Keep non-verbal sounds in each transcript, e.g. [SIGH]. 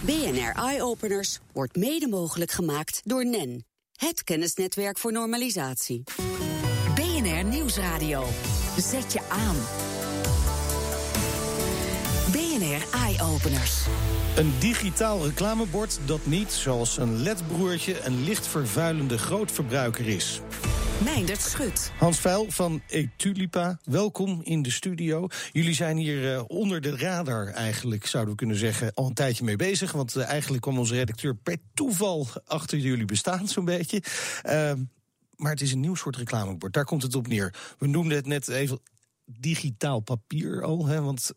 BNR Eye Openers wordt mede mogelijk gemaakt door NEN, het kennisnetwerk voor normalisatie. BNR Nieuwsradio. Zet je aan. BNR Eye Openers. Een digitaal reclamebord dat niet, zoals een ledbroertje, een licht vervuilende grootverbruiker is. Meindert Schut. Hans Vuil van Etulipa, welkom in de studio. Jullie zijn hier uh, onder de radar eigenlijk, zouden we kunnen zeggen, al een tijdje mee bezig. Want uh, eigenlijk kwam onze redacteur per toeval achter jullie bestaan, zo'n beetje. Uh, maar het is een nieuw soort reclamebord, daar komt het op neer. We noemden het net even digitaal papier al, hè, want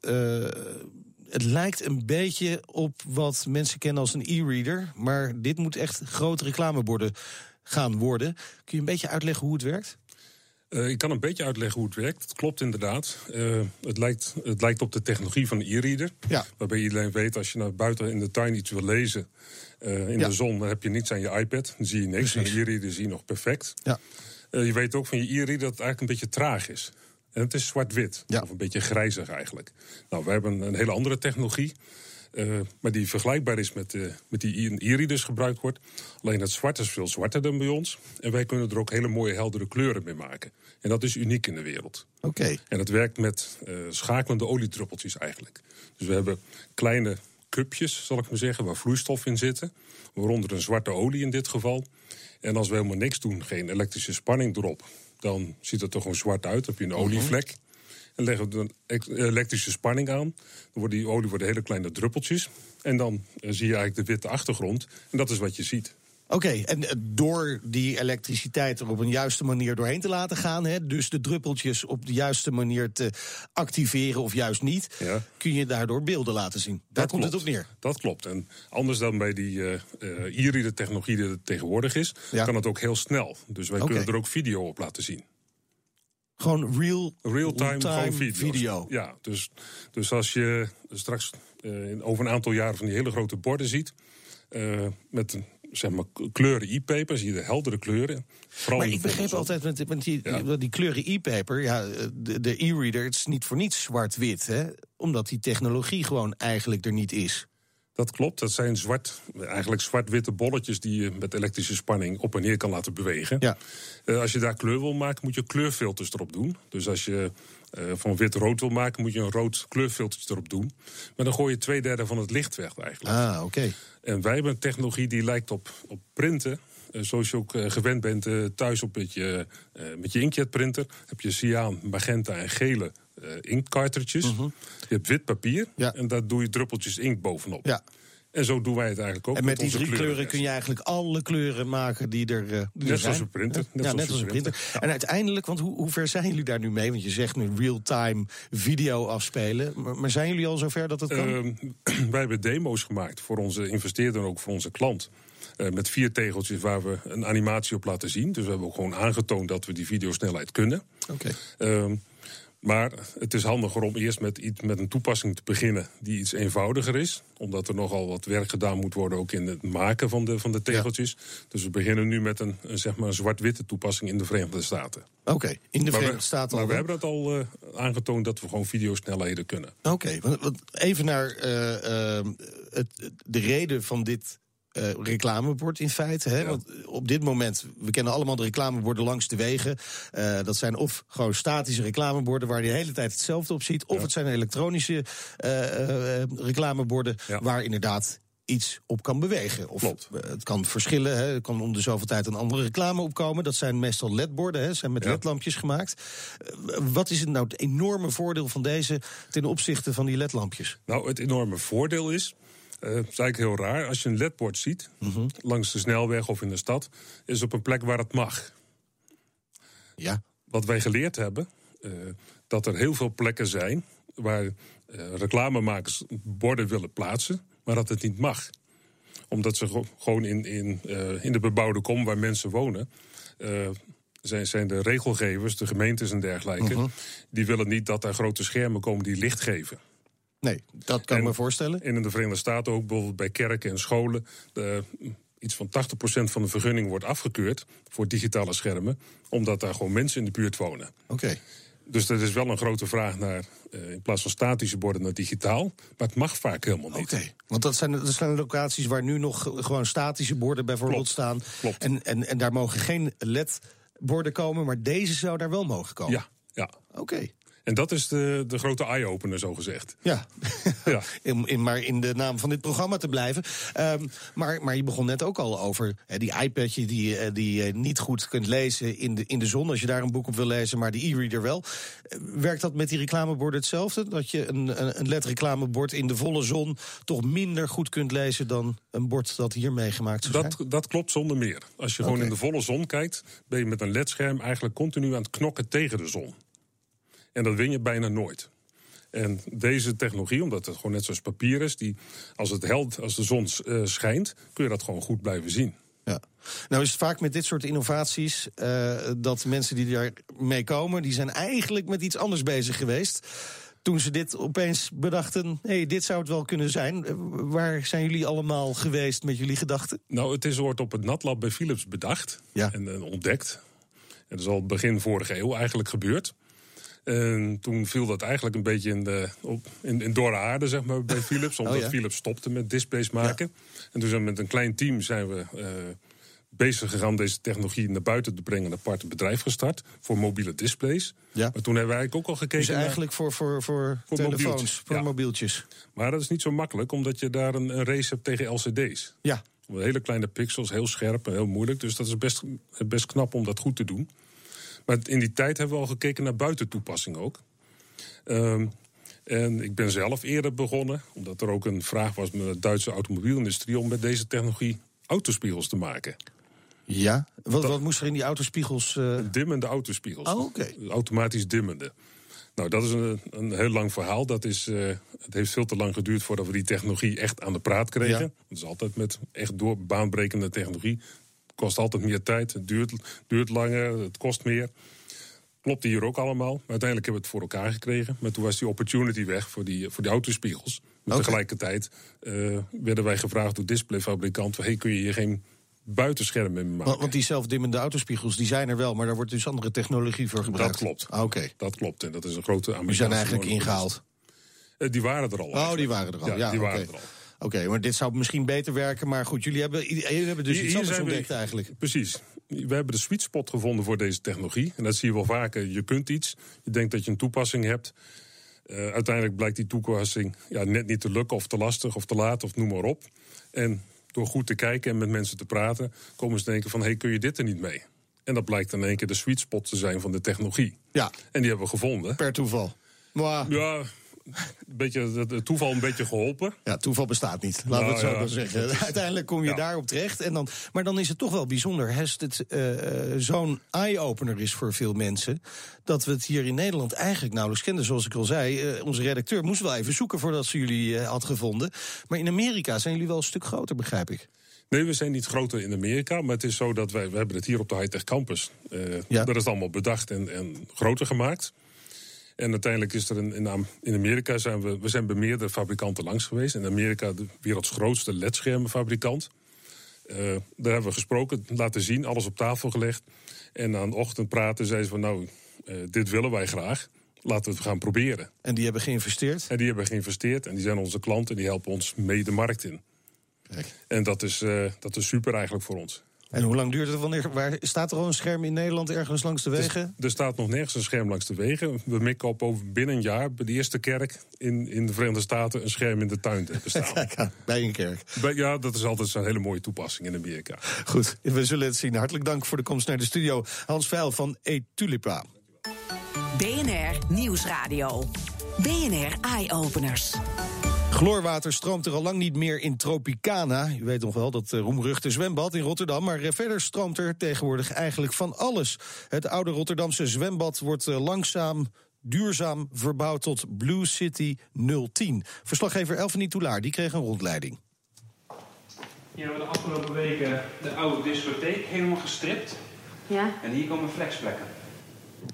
het lijkt een beetje op wat mensen kennen als een e-reader. Maar dit moet echt grote reclameborden gaan worden. Kun je een beetje uitleggen hoe het werkt? Uh, ik kan een beetje uitleggen hoe het werkt. Het klopt inderdaad. Uh, het, lijkt, het lijkt op de technologie van een e-reader. Ja. Waarbij iedereen weet, als je naar buiten in de tuin iets wil lezen... Uh, in ja. de zon, dan heb je niets aan je iPad. Dan zie je niks. Een e-reader zie je nog perfect. Ja. je weet ook van je e-reader dat het eigenlijk een beetje traag is. En het is zwart-wit, of een beetje grijzig eigenlijk. Nou, wij hebben een hele andere technologie... Uh, maar die vergelijkbaar is met, uh, met die e-readers gebruikt wordt. Alleen het zwart is veel zwarter dan bij ons. En wij kunnen er ook hele mooie heldere kleuren mee maken. En dat is uniek in de wereld. Oké. Okay. En het werkt met uh, schakelende oliedruppeltjes eigenlijk. Dus we hebben kleine cupjes, zal ik maar zeggen, waar vloeistof in zitten. Waaronder een zwarte olie in dit geval. En als we helemaal niks doen, geen elektrische spanning erop... dan ziet het er gewoon zwart uit, dan heb je een olievlek... Mm -hmm. En leggen we een elektrische spanning aan. Dan worden die olie worden hele kleine druppeltjes. En dan uh, zie je eigenlijk de witte achtergrond. En dat is wat je ziet. Oké, okay, en door die elektriciteit er op een juiste manier doorheen te laten gaan, hè, dus de druppeltjes op de juiste manier te activeren of juist niet, ja. kun je daardoor beelden laten zien. Daar komt klopt. het op neer. Dat klopt. En anders dan bij die uh, technologie die er tegenwoordig is, ja. kan het ook heel snel. Dus wij okay. kunnen er ook video op laten zien. Gewoon real, Real-time time video. video. Ja, dus, dus als je straks uh, over een aantal jaren van die hele grote borden ziet... Uh, met zeg maar, kleuren e-paper, zie je de heldere kleuren. maar ik begreep altijd met, met die, ja. die kleuren e-paper... Ja, de, de e-reader, het is niet voor niets zwart-wit, hè? Omdat die technologie gewoon eigenlijk er niet is. Dat klopt, dat zijn zwart, eigenlijk zwart-witte bolletjes die je met elektrische spanning op en neer kan laten bewegen. Ja. Uh, als je daar kleur wil maken, moet je kleurfilters erop doen. Dus als je uh, van wit-rood wil maken, moet je een rood kleurfiltertje erop doen. Maar dan gooi je twee derde van het licht weg eigenlijk. Ah, oké. Okay. En wij hebben een technologie die lijkt op, op printen. Uh, zoals je ook gewend bent thuis op met je, met je inkjetprinter. Heb je cyaan, magenta en gele inktcartridges. Mhm. Uh -huh. Je hebt wit papier ja. en daar doe je druppeltjes inkt bovenop. Ja. En zo doen wij het eigenlijk ook. En met, met die drie kleuren, kleuren kun je eigenlijk alle kleuren maken die er, die net er zoals zijn. een printer. Net, ja, net als een printer. printer. Ja. En uiteindelijk, want hoe, hoe ver zijn jullie daar nu mee? Want je zegt nu real-time video afspelen. Maar, maar, zijn jullie al zover dat het kan? Uh, [CLEARS THROAT] wij hebben demo's gemaakt voor onze investeerder en ook voor onze klant. Uh, met vier tegeltjes waar we een animatie op laten zien. Dus we hebben ook gewoon aangetoond dat we die videosnelheid kunnen. Oké. Okay. Maar het is handiger om eerst met, iets, met een toepassing te beginnen die iets eenvoudiger is. Omdat er nogal wat werk gedaan moet worden ook in het maken van de, van de tegeltjes. Ja. Dus we beginnen nu met een, een, zeg maar een zwart-witte toepassing in de Verenigde Staten. Oké, okay, in de Verenigde we, Staten Maar we hebben dat al uh, aangetoond dat we gewoon videosnelheden kunnen. Oké, okay, even naar uh, uh, het, de reden van dit uh, reclamebord in feite. Hè? Ja. Want op dit moment, we kennen allemaal de reclameborden langs de wegen. Uh, dat zijn of gewoon statische reclameborden waar je de hele tijd hetzelfde op ziet. Of ja. het zijn elektronische uh, reclameborden ja. waar inderdaad iets op kan bewegen. Of Klopt. het kan verschillen. Hè. Er kan om de zoveel tijd een andere reclame opkomen. Dat zijn meestal ledborden, hè. zijn met ledlampjes gemaakt. wat is het nou het enorme voordeel van deze ten opzichte van die ledlampjes? Nou, het enorme voordeel is. Uh, het is eigenlijk heel raar. Als je een ledbord ziet, mm -hmm. langs de snelweg of in de stad, is op een plek waar het mag. Ja. Wat wij geleerd hebben, uh, dat er heel veel plekken zijn waar uh, reclamemakers borden willen plaatsen, maar dat het niet mag. Omdat ze gewoon in, in, in de bebouwde kom waar mensen wonen. Zijn, zijn de regelgevers, de gemeentes en dergelijke, Mhm. die willen niet dat er grote schermen komen die licht geven. Nee, dat kan en, ik me voorstellen. En in de Verenigde Staten ook bijvoorbeeld bij kerken en scholen. De, iets van 80% van de vergunning wordt afgekeurd voor digitale schermen. Omdat daar gewoon mensen in de buurt wonen. Oké. Okay. Dus dat is wel een grote vraag naar, uh, in plaats van statische borden, naar digitaal. Maar het mag vaak helemaal niet. Oké, want dat zijn, dat zijn locaties waar nu nog gewoon statische borden bijvoorbeeld staan. Klopt. En, en, en daar mogen geen LED-borden komen, maar deze zou daar wel mogen komen. Ja, ja. Oké. En dat is de, de grote eye-opener, zo gezegd. Ja, Ja. [LAUGHS] in, in, maar in de naam van dit programma te blijven. Ehm, maar, maar je begon net ook al over die iPadje die, eh, die je niet goed kunt lezen in de, in de zon... als je daar een boek op wil lezen, maar de e-reader wel. Eh, Werkt dat met die reclameborden hetzelfde? Dat je een, een, LED-reclamebord in de volle zon... toch minder goed kunt lezen dan een bord dat hiermee gemaakt zijn? Dat, dat klopt zonder meer. Als je gewoon in de volle zon kijkt, ben je met een ledscherm eigenlijk continu aan het knokken tegen de zon. En dat win je bijna nooit. En deze technologie, omdat het gewoon net zoals papier is, die, als, het held, als de zon eh, schijnt, kun je dat gewoon goed blijven zien. Ja. Nou is het vaak met dit soort innovaties eh, dat mensen die daar mee komen, die zijn eigenlijk met iets anders bezig geweest. Toen ze dit opeens bedachten, hé, hey, dit zou het wel kunnen zijn. Eh, Waar zijn jullie allemaal geweest met jullie gedachten? Nou, het is ooit op het NatLab bij Philips bedacht Ja. en eh, ontdekt. En dat is al begin vorige eeuw eigenlijk gebeurd. En toen viel dat eigenlijk een beetje in, de, op, in, in dorre aarde, zeg maar, bij [LAUGHS] Philips. Omdat Oh ja. Philips stopte met displays maken. En toen zijn we met een klein team zijn we eh, bezig gegaan om deze technologie naar buiten te brengen. Een apart bedrijf gestart voor mobiele displays. Ja. Maar toen hebben wij eigenlijk ook al gekeken Dus naar... eigenlijk voor, voor, voor, Voor telefoons, mobieltjes, voor mobieltjes. Maar dat is niet zo makkelijk, omdat je daar een, een race hebt tegen LCD's. Ja, Hele kleine pixels, heel scherp en heel moeilijk. Dus dat is best, best knap om dat goed te doen. Maar in die tijd hebben we al gekeken naar buitentoepassing ook. Ehm, en ik ben zelf eerder begonnen, omdat er ook een vraag was met de Duitse automobielindustrie om met deze technologie autospiegels te maken. ja. Wat, wat moest er in die autospiegels? eh, Dimmende autospiegels. Oh, oké. Automatisch dimmende. Nou, dat is een, een heel lang verhaal. Dat is, eh, het heeft veel te lang geduurd voordat we die technologie echt aan de praat kregen. Ja. Dat is altijd met echt door baanbrekende technologie. Kost altijd meer tijd, het duurt, duurt langer, het kost meer. Klopte hier ook allemaal. Maar uiteindelijk hebben we het voor elkaar gekregen. Maar toen was die opportunity weg voor die, voor die autospiegels. Maar tegelijkertijd eh, werden wij gevraagd door displayfabrikanten... Hey, kun je hier geen buitenschermen in maken? want, die zelfdimmende autospiegels die zijn er wel, maar daar wordt dus andere technologie voor gebruikt. Dat klopt. Ah, Oké, Dat klopt. En dat is een grote die Amerikaanse... zijn eigenlijk ingehaald. Eh, die waren er al. Oh, eigenlijk. die waren er al. Ja, die waren er al. Oké, maar dit zou misschien beter werken. Maar goed, jullie hebben, jullie hebben dus Hier- iets anders we- ontdekt eigenlijk. Precies. We hebben de sweet spot gevonden voor deze technologie. En dat zie je wel vaker. Je kunt iets, je denkt dat je een toepassing hebt. Eh, uiteindelijk blijkt die toepassing ja, net niet te lukken, of te lastig, of te laat, of noem maar op. En door goed te kijken en met mensen te praten, komen ze denken van: hé, hey, kun je dit er niet mee? En dat blijkt in één keer de sweet spot te zijn van de technologie. Ja, En die hebben we gevonden. per toeval. Maar Ja, een beetje, het toeval een beetje geholpen. ja, toeval bestaat niet. Laten we het zo maar zeggen. Uiteindelijk kom je Ja. daarop terecht. En dan, maar dan is het toch wel bijzonder. Als het eh, zo'n eye-opener is voor veel mensen. dat we het hier in Nederland eigenlijk nauwelijks kenden. Zoals ik al zei, eh, onze redacteur moest wel even zoeken voordat ze jullie eh, had gevonden. Maar in Amerika zijn jullie wel een stuk groter, begrijp ik. Nee, we zijn niet groter in Amerika, maar het is zo dat wij, we hebben het hier op de Hightech Campus. eh Ja. Dat is allemaal bedacht en, en groter gemaakt. En uiteindelijk is er in, in, in Amerika zijn we, we zijn bij meerdere fabrikanten langs geweest. In Amerika de werelds grootste ledschermenfabrikant. Eh daar hebben we gesproken, laten zien, alles op tafel gelegd. En aan de ochtend praten zeiden ze van nou, eh, dit willen wij graag. Laten we het gaan proberen. En die hebben geïnvesteerd. En die hebben geïnvesteerd en die zijn onze klanten en die helpen ons mee de markt in. Kijk. En dat is, eh, dat is super eigenlijk voor ons. En hoe lang duurt het? Wanneer, waar, staat er al een scherm in Nederland ergens langs de wegen? Er staat nog nergens een scherm langs de wegen. We mikken op over binnen een jaar bij de eerste kerk in, in de Verenigde Staten een scherm in de tuin te [LAUGHS] hebben staan. Kijk aan, bij een kerk. Bij- ja, dat is altijd zo'n hele mooie toepassing in Amerika. Goed, we zullen het zien. Hartelijk dank voor de komst naar de studio. Hans Veil van Etulipa. BNR Nieuwsradio. BNR Eye Openers. Chloorwater stroomt er al lang niet meer in Tropicana. U weet nog wel, dat eh, roemruchte zwembad in Rotterdam. Maar eh, verder stroomt er tegenwoordig eigenlijk van alles. Het oude Rotterdamse zwembad wordt eh, langzaam duurzaam verbouwd tot Blue City 010. Verslaggever Elfanie Toulaar, die kreeg een rondleiding. Hier hebben we de afgelopen weken de oude discotheek helemaal gestript. Ja, En hier komen flexplekken.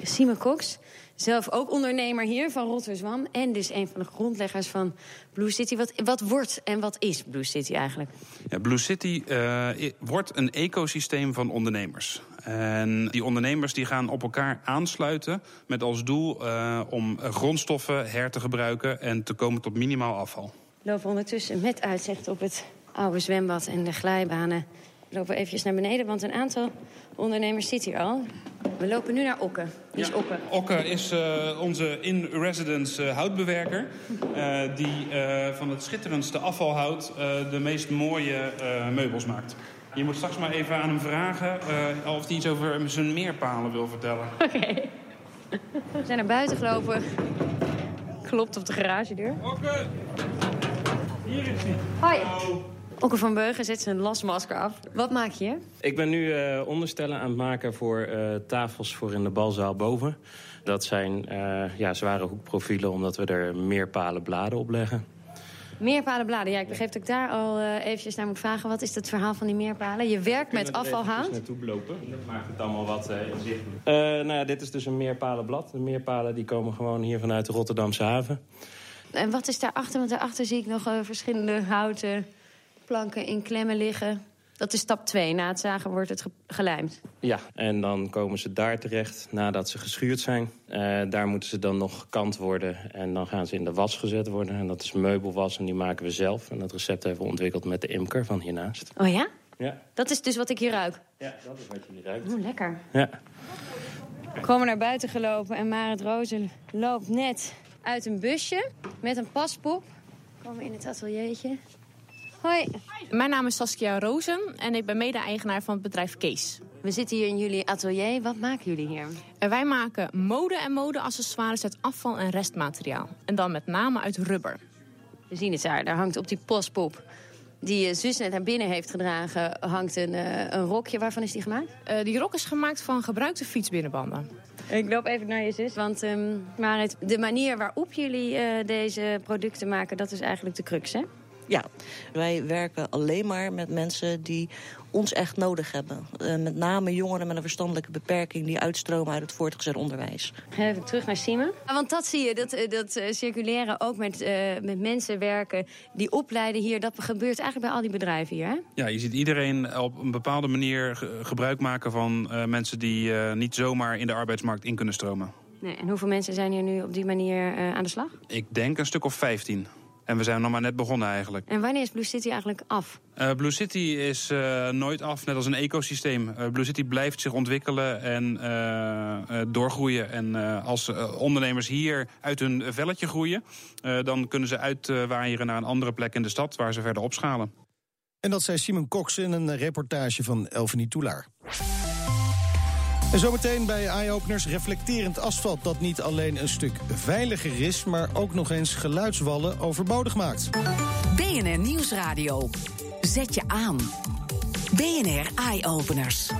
Simon Cox, zelf ook ondernemer hier van Rotterdam... en dus een van de grondleggers van Blue City. Wat, wat wordt en wat is Blue City eigenlijk? Ja, Blue City eh, wordt een ecosysteem van ondernemers. En die ondernemers die gaan op elkaar aansluiten met als doel uh, om grondstoffen her te gebruiken en te komen tot minimaal afval. We lopen ondertussen met uitzicht op het oude zwembad en de glijbanen. We lopen eventjes naar beneden, want een aantal ondernemers zit hier al. We lopen nu naar Okke. Wie is Okke? Okke is uh, onze in-residence uh, houtbewerker. Uh, die van het schitterendste afvalhout de meest mooie meubels maakt. Je moet straks maar even aan hem vragen of hij iets over zijn meerpalen wil vertellen. [LAUGHS] Oké. Okay. We zijn naar buiten gelopen. Klopt op de garagedeur. Okke! Hier is hij. Hoi. Okke van Beugen zet zijn lasmasker af. Wat maak je? Ik ben nu uh, onderstellen aan het maken voor uh, tafels voor in de balzaal boven. Dat zijn uh, ja, zware hoekprofielen omdat we er meerpalen bladen op leggen. Meerpalen bladen, ja, ik begreep dat ik daar al uh, eventjes naar moet vragen. Wat is het verhaal van die meerpalen? Je werkt met afvalhout? Ik naartoe lopen, dat maakt het allemaal wat uh, inzichtelijk. Uh, nou ja, dit is dus een meerpalenblad. De meerpalen die komen gewoon hier vanuit de Rotterdamse haven. En wat is daarachter? Want daarachter zie ik nog verschillende houten planken in klemmen liggen. Dat is stap 2. Na het zagen wordt het ge gelijmd. Ja, en dan komen ze daar terecht nadat ze geschuurd zijn. Uh, daar moeten ze dan nog gekant worden. En dan gaan ze in de was gezet worden. En dat is meubelwas en die maken we zelf. En dat recept hebben we ontwikkeld met de imker van hiernaast. Oh ja? Ja. Dat is dus wat ik hier ruik? Ja, dat is wat je hier ruikt. Oh, lekker. Ja. We komen naar buiten gelopen en Marit Rozen loopt net uit een busje met een paspop. We komen in het ateliertje. Hoi. Mijn naam is Saskia Rozen en ik ben mede-eigenaar van het bedrijf Kees. We zitten hier in jullie atelier. Wat maken jullie hier? En wij maken mode en modeaccessoires uit afval en restmateriaal. En dan met name uit rubber. We zien het daar. Daar hangt op die postpop die je zus net naar binnen heeft gedragen... hangt een, uh, een rokje. Waarvan is die gemaakt? Uh, die rok is gemaakt van gebruikte fietsbinnenbanden. Ik loop even naar je zus, want um, Marit, de manier waarop jullie uh, deze producten maken... dat is eigenlijk de crux, hè? Ja, wij werken alleen maar met mensen die ons echt nodig hebben. Uh, met name jongeren met een verstandelijke beperking... die uitstromen uit het voortgezet onderwijs. Even terug naar Simon. Ja, want dat zie je, dat, dat uh, circuleren ook met, uh, met mensen werken... die opleiden hier, dat gebeurt eigenlijk bij al die bedrijven hier, hè? Ja, je ziet iedereen op een bepaalde manier gebruik maken van mensen... die niet zomaar in de arbeidsmarkt in kunnen stromen. Nee, en hoeveel mensen zijn hier nu op die manier aan de slag? Ik denk een stuk of 15. En we zijn nog maar net begonnen eigenlijk. En wanneer is Blue City eigenlijk af? Uh, Blue City is uh, nooit af, net als een ecosysteem. Uh, Blue City blijft zich ontwikkelen en doorgroeien. En als ondernemers hier uit hun velletje groeien... dan kunnen ze uitwaaieren naar een andere plek in de stad... waar ze verder opschalen. En dat zei Simon Cox in een reportage van Elvenie Toulaar. En zometeen bij Eye-Openers reflecterend asfalt dat niet alleen een stuk veiliger is... maar ook nog eens geluidswallen overbodig maakt. BNR Nieuwsradio. Zet je aan. BNR Eye-Openers.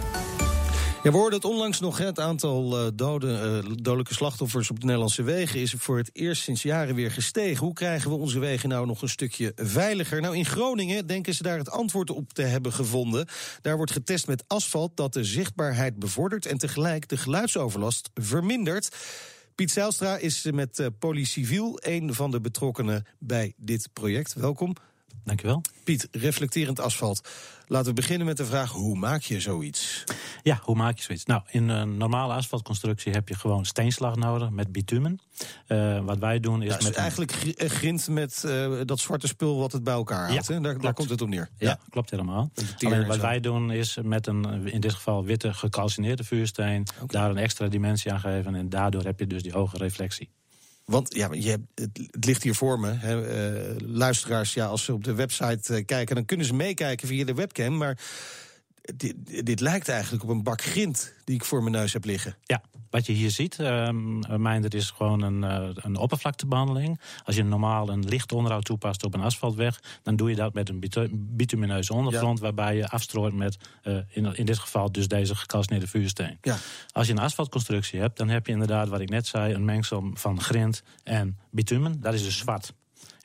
We hoorden het onlangs nog. Het aantal uh, doden, uh, dodelijke slachtoffers op de Nederlandse wegen is voor het eerst sinds jaren weer gestegen. Hoe krijgen we onze wegen nou nog een stukje veiliger? Nou, in Groningen denken ze daar het antwoord op te hebben gevonden. Daar wordt getest met asfalt dat de zichtbaarheid bevordert en tegelijk de geluidsoverlast vermindert. Piet Zijlstra is met uh, Civiel een van de betrokkenen bij dit project. Welkom. Dankjewel. Piet, reflecterend asfalt. Laten we beginnen met de vraag, hoe maak je zoiets? Ja, hoe maak je zoiets? Nou, in een normale asfaltconstructie heb je gewoon steenslag nodig met bitumen. Uh, wat wij doen is... Ja, met eigenlijk een... grind met uh, dat zwarte spul wat het bij elkaar houdt. Ja, daar, daar, komt het op neer. Ja, ja klopt helemaal. Alleen wat wij doen is met een, in dit geval witte gecalcineerde vuursteen... Okay. daar een extra dimensie aan geven en daardoor heb je dus die hoge reflectie. Want ja, je hebt, het, ligt hier voor me. Hè, uh, luisteraars, ja, als ze op de website uh, kijken, dan kunnen ze meekijken via de webcam. Maar dit, dit, lijkt eigenlijk op een bak grind die ik voor mijn neus heb liggen. Ja, wat je hier ziet, um, is gewoon een, uh, een oppervlaktebehandeling. Als je normaal een licht onderhoud toepast op een asfaltweg, dan doe je dat met een bitumineuze ondergrond, ja. waarbij je afstrooit met, uh, in, in dit geval dus deze gecalcineerde vuursteen. Ja. Als je een asfaltconstructie hebt, dan heb je inderdaad, wat ik net zei, een mengsel van grind en bitumen. Dat is dus zwart.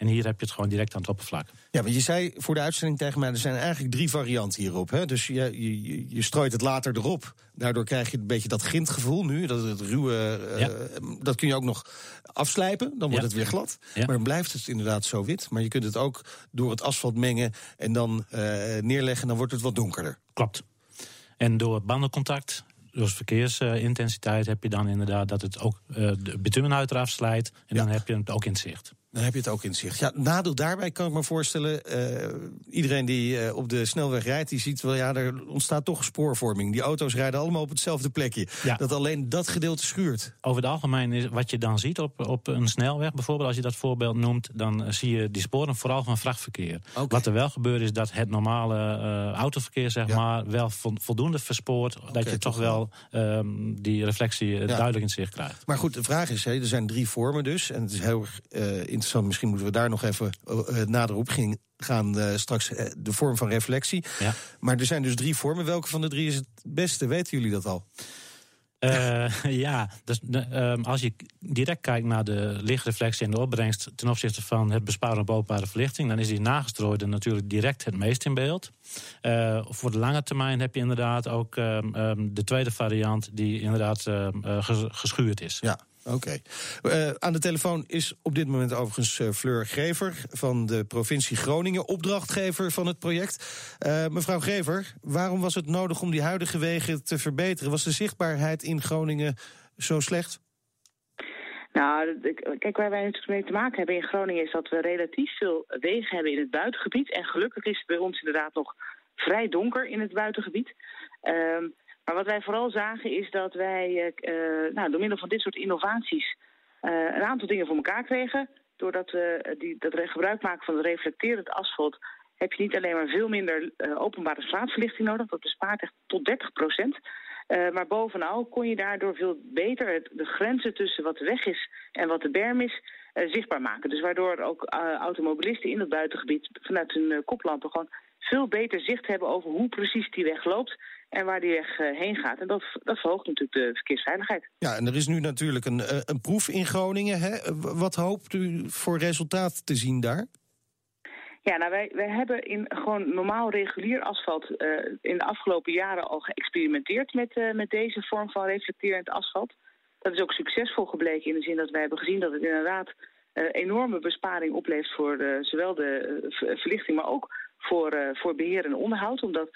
En hier heb je het gewoon direct aan het oppervlak. Ja, maar je zei voor de uitzending tegen mij... er zijn eigenlijk drie varianten hierop. Hè? Dus je, je, je strooit het later erop. Daardoor krijg je een beetje dat grindgevoel nu. Dat, het ruwe, uh, ja. dat kun je ook nog afslijpen. Dan wordt ja. het weer glad. Ja. Maar dan blijft het inderdaad zo wit. Maar je kunt het ook door het asfalt mengen... en dan uh, neerleggen, dan wordt het wat donkerder. Klopt. En door bandencontact dus verkeersintensiteit heb je dan inderdaad dat het ook de bitumen eraf slijt. En dan heb je het ook in zicht. Dan heb je het ook in zicht. Ja, nadeel daarbij kan ik me voorstellen. Uh, iedereen die uh, op de snelweg rijdt, die ziet wel, ja, er ontstaat toch spoorvorming. Die auto's rijden allemaal op hetzelfde plekje. Ja. Dat alleen dat gedeelte schuurt. Over het algemeen is wat je dan ziet op, op een snelweg, bijvoorbeeld, als je dat voorbeeld noemt, dan uh, zie je die sporen vooral van vrachtverkeer. Okay. Wat er wel gebeurt, is dat het normale autoverkeer, zeg ja. maar, wel voldoende verspoort. Okay, dat je toch, wel um, die reflectie ja. duidelijk in zicht krijgt. Maar goed, de vraag is: hè, er zijn drie vormen dus. En het is heel erg interessant. Misschien moeten we daar nog even uh, nader op ging, gaan. Uh, straks de vorm van reflectie. Ja. Maar er zijn dus drie vormen. Welke van de drie is het beste? Weten jullie dat al? Uh, [LAUGHS] ja, dus, uh, als je direct kijkt naar de lichtreflectie en de opbrengst ten opzichte van het besparen op openbare verlichting, dan is die nagestrooide natuurlijk direct het meest in beeld. Uh, voor de lange termijn heb je inderdaad ook um, de tweede variant, die inderdaad geschuurd is. Ja, Oké. Uh, aan de telefoon is op dit moment overigens uh, Fleur Gever van de provincie Groningen, opdrachtgever van het project. Uh, mevrouw Gever, waarom was het nodig om die huidige wegen te verbeteren? Was de zichtbaarheid in Groningen zo slecht? Nou, kijk, waar wij natuurlijk mee te maken hebben in Groningen is dat we relatief veel wegen hebben in het buitengebied. En gelukkig is het bij ons inderdaad nog vrij donker in het buitengebied. Uh, maar wat wij vooral zagen is dat wij uh, nou, door middel van dit soort innovaties uh, een aantal dingen voor elkaar kregen. Doordat we die, dat gebruik maken van het reflecterend asfalt heb je niet alleen maar veel minder openbare straatverlichting nodig. Dat bespaart echt tot 30 procent. Maar bovenal kon je daardoor veel beter de grenzen tussen wat de weg is en wat de berm is zichtbaar maken. Dus waardoor ook automobilisten in het buitengebied vanuit hun koplampen gewoon veel beter zicht hebben over hoe precies die weg loopt en waar die weg uh, heen gaat. En dat, dat verhoogt natuurlijk de verkeersveiligheid. Ja, en er is nu natuurlijk een, eh, een proef in Groningen. Hè? Wat hoopt u voor resultaat te zien daar? Ja, nou wij, wij hebben in gewoon normaal regulier asfalt uh, in de afgelopen jaren al geëxperimenteerd met, uh, met deze vorm van reflecterend asfalt. Dat is ook succesvol gebleken in de zin dat wij hebben gezien dat het inderdaad uh, enorme besparing oplevert voor zowel de verlichting, maar ook voor, voor beheer en onderhoud. Omdat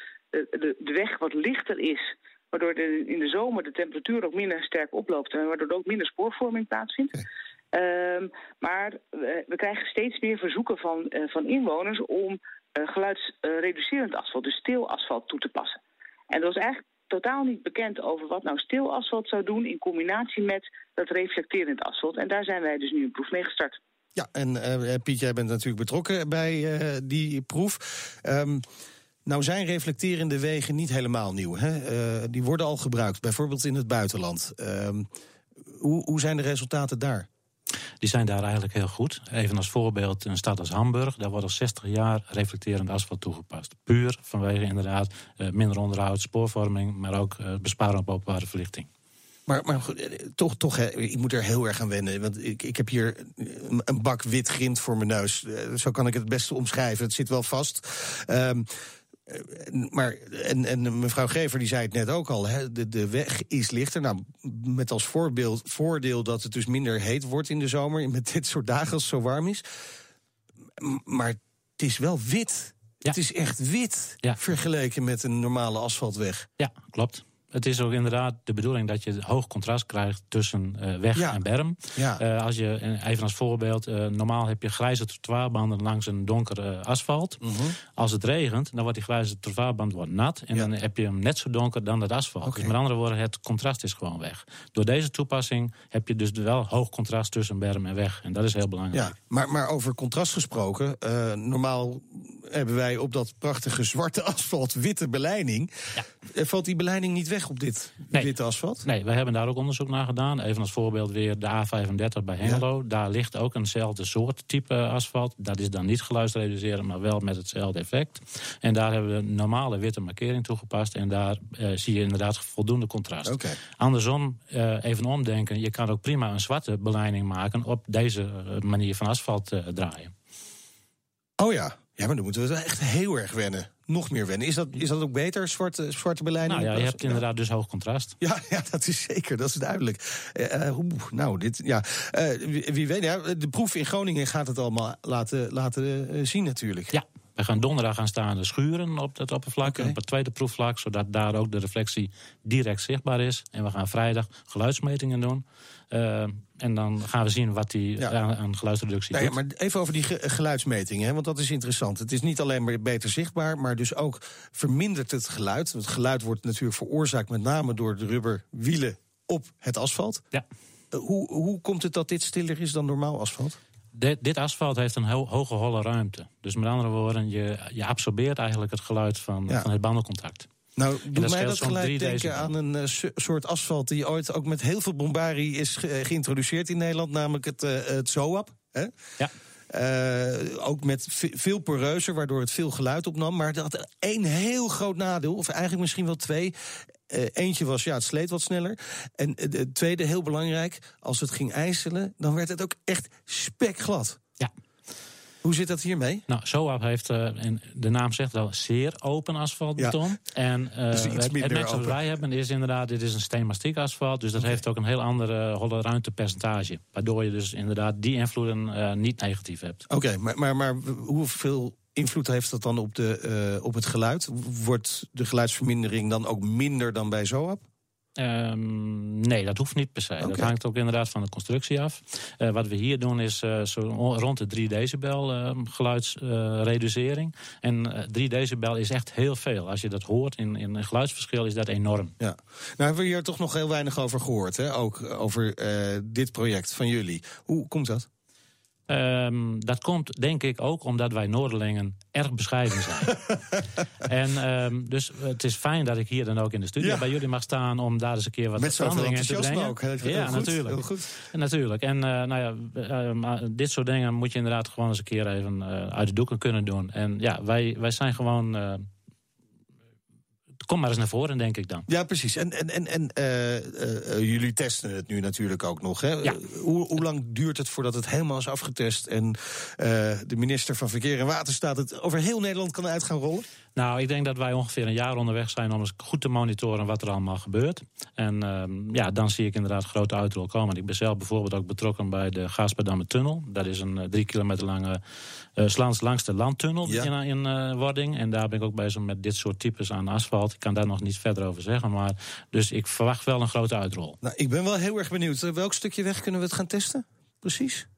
de, de, weg wat lichter is. Waardoor de, in de zomer de temperatuur ook minder sterk oploopt. En waardoor er ook minder spoorvorming plaatsvindt. Um, maar we, we, krijgen steeds meer verzoeken van, uh, van inwoners om uh, geluidsreducerend asfalt, dus stil asfalt, toe te passen. En dat was eigenlijk totaal niet bekend over wat nou stil asfalt zou doen in combinatie met dat reflecterend asfalt. En daar zijn wij dus nu een proef mee gestart. Ja, en Piet, jij bent natuurlijk betrokken bij die proef. Um, nou zijn reflecterende wegen niet helemaal nieuw. Hè? Uh, die worden al gebruikt, bijvoorbeeld in het buitenland. Uh, hoe, hoe zijn de resultaten daar? Die zijn daar eigenlijk heel goed. Even als voorbeeld een stad als Hamburg. Daar wordt al 60 jaar reflecterend asfalt toegepast. Puur vanwege inderdaad uh, minder onderhoud, spoorvorming... maar ook uh, besparen op openbare verlichting. Maar, maar toch, toch hè, ik moet er heel erg aan wennen. Want ik, ik heb hier een bak wit grind voor mijn neus. Zo kan ik het beste omschrijven. Het zit wel vast. Um, eh, maar, en, en mevrouw Gever die zei het net ook al, hè, de, de weg is lichter. Nou, met als voorbeeld, voordeel dat het dus minder heet wordt in de zomer... met dit soort dagen als het zo warm is. Maar het is wel wit. Ja. Het is echt wit ja. vergeleken met een normale asfaltweg. Ja, klopt. Het is ook inderdaad de bedoeling dat je hoog contrast krijgt tussen uh, weg en berm. Ja. Uh, als je, even als voorbeeld, uh, normaal heb je grijze trottoirbanden langs een donker asfalt. -huh. Als het regent, dan wordt die grijze trottoirband wordt nat. En ja. dan heb je hem net zo donker dan het asfalt. Okay. Dus met andere woorden, het contrast is gewoon weg. Door deze toepassing heb je dus wel hoog contrast tussen berm en weg. En dat is heel belangrijk. Ja, maar, maar over contrast gesproken, normaal hebben wij op dat prachtige zwarte [LAUGHS] asfalt witte beleiding. Ja. Valt die beleiding niet weg op dit nee. witte asfalt? Nee, we hebben daar ook onderzoek naar gedaan. Even als voorbeeld weer de A35 bij Hengelo. Ja. Daar ligt ook eenzelfde soort type asfalt. Dat is dan niet geluidsreducerend, maar wel met hetzelfde effect. En daar hebben we normale witte markering toegepast. En daar uh, zie je inderdaad voldoende contrast. Okay. Andersom, uh, even omdenken. Je kan ook prima een zwarte beleiding maken op deze manier van asfalt draaien. Oh ja, ja, maar dan moeten we echt heel erg wennen. Nog meer wennen. Is dat, is dat ook beter, zwarte, zwarte beleiding? Nou ja, je hebt inderdaad dus hoog contrast. Ja, [LAUGHS] ja, dat is zeker, dat is duidelijk. Uh, nou, dit, ja. Uh, wie, wie, weet, ja, de proef in Groningen gaat het allemaal laten, laten uh, zien natuurlijk. Ja, Wij gaan donderdag gaan staan schuren op dat oppervlak. Op het tweede proefvlak, zodat daar ook de reflectie direct zichtbaar is. En we gaan vrijdag geluidsmetingen doen. Uh, en dan gaan we zien wat die ja. aan, aan, geluidsreductie nou ja, doet. Maar even over die ge geluidsmetingen, want dat is interessant. Het is niet alleen maar beter zichtbaar, maar dus ook vermindert het geluid. Het geluid wordt natuurlijk veroorzaakt met name door de rubberwielen op het asfalt. Ja. Uh, hoe, hoe komt het dat dit stiller is dan normaal asfalt? De, dit asfalt heeft een ho hoge holle ruimte. Dus met andere woorden, je, je absorbeert eigenlijk het geluid van, ja. van het bandencontact. Nou, doet mij dat gelijk denken aan een uh, soort asfalt... die ooit ook met heel veel bombarie is ge geïntroduceerd in Nederland... namelijk het, uh, het ZOAP. Hè? Ja. Uh, ook met veel poreuzer, waardoor het veel geluid opnam. Maar dat had één heel groot nadeel, of eigenlijk misschien wel twee. Uh, eentje was, ja, het sleet wat sneller. En het tweede, heel belangrijk, als het ging ijselen... dan werd het ook echt spekglad. Ja. Hoe zit dat hiermee? Nou, SOAP heeft, uh, en de naam zegt wel, zeer open asfaltbeton. Ja. En uh, dus het, het net zoals wij hebben is inderdaad, dit is een steenmastiek asfalt. Dus dat okay. heeft ook een heel andere holle ruimtepercentage. Waardoor je dus inderdaad die invloeden uh, niet negatief hebt. Oké, okay, maar, maar, maar hoeveel invloed heeft dat dan op, de, op het geluid? Wordt de geluidsvermindering dan ook minder dan bij SOAP? Um, nee, dat hoeft niet per se. Okay. Dat hangt ook inderdaad van de constructie af. Uh, wat we hier doen is uh, zo rond de 3 decibel uh, geluidsreducering. en 3 decibel is echt heel veel. Als je dat hoort in, in een geluidsverschil is dat enorm. Ja. Nou hebben we hier toch nog heel weinig over gehoord. Hè? Ook over dit project van jullie. Hoe komt dat? Um, dat komt denk ik ook omdat wij Noorderlingen erg bescheiden zijn. [LAUGHS] en um, dus het is fijn dat ik hier dan ook in de studio ja. bij jullie mag staan om daar eens een keer wat Met veranderingen te brengen. Ook. Heel, ja, goed, natuurlijk. Heel goed. En natuurlijk. En uh, nou ja, uh, dit soort dingen moet je inderdaad gewoon eens een keer even uh, uit de doeken kunnen doen. En ja, wij, wij zijn gewoon kom maar eens naar voren, denk ik dan. Ja, precies. En, en, en, en uh, uh, jullie testen het nu natuurlijk ook nog. Hè? Ja. Hoe, hoe lang duurt het voordat het helemaal is afgetest... en de minister van Verkeer en Waterstaat het over heel Nederland kan uit gaan rollen? Nou, ik denk dat wij ongeveer een jaar onderweg zijn om eens goed te monitoren wat er allemaal gebeurt. En uh, ja, dan zie ik inderdaad grote uitrol komen. Ik ben zelf bijvoorbeeld ook betrokken bij de Gaasperdamme Tunnel. Dat is een uh, drie kilometer lange uh, langs, langs de landtunnel ja. in, in uh, Wording. En daar ben ik ook bezig met dit soort types aan asfalt. Ik kan daar nog niet verder over zeggen. Maar, dus ik verwacht wel een grote uitrol. Nou, ik ben wel heel erg benieuwd. Welk stukje weg kunnen we het gaan testen? Precies?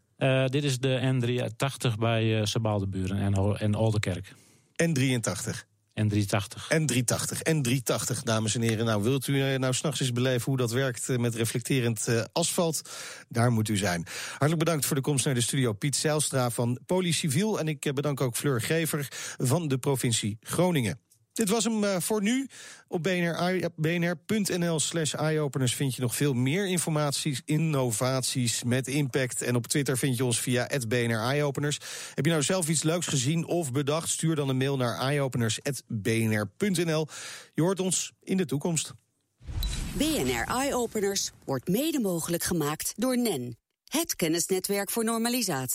Dit is de N83 bij uh, Sabaaldeburen en, en Oldenkerk. N83? N380. N380. N380, dames en heren. Nou, wilt u nou s'nachts eens beleven hoe dat werkt met reflecterend uh, asfalt? Daar moet u zijn. Hartelijk bedankt voor de komst naar de studio. Piet Zijlstra van Polyciviel. En ik bedank ook Fleur Gever van de provincie Groningen. Dit was hem uh, voor nu. Op bnr, bnr.nl slash eyeopeners vind je nog veel meer informaties, innovaties met impact. En op Twitter vind je ons via BNR Eyeopeners. Heb je nou zelf iets leuks gezien of bedacht? Stuur dan een mail naar eyeopeners.bnr.nl. Je hoort ons in de toekomst. BNR Eyeopeners wordt mede mogelijk gemaakt door NEN. Het kennisnetwerk voor normalisatie.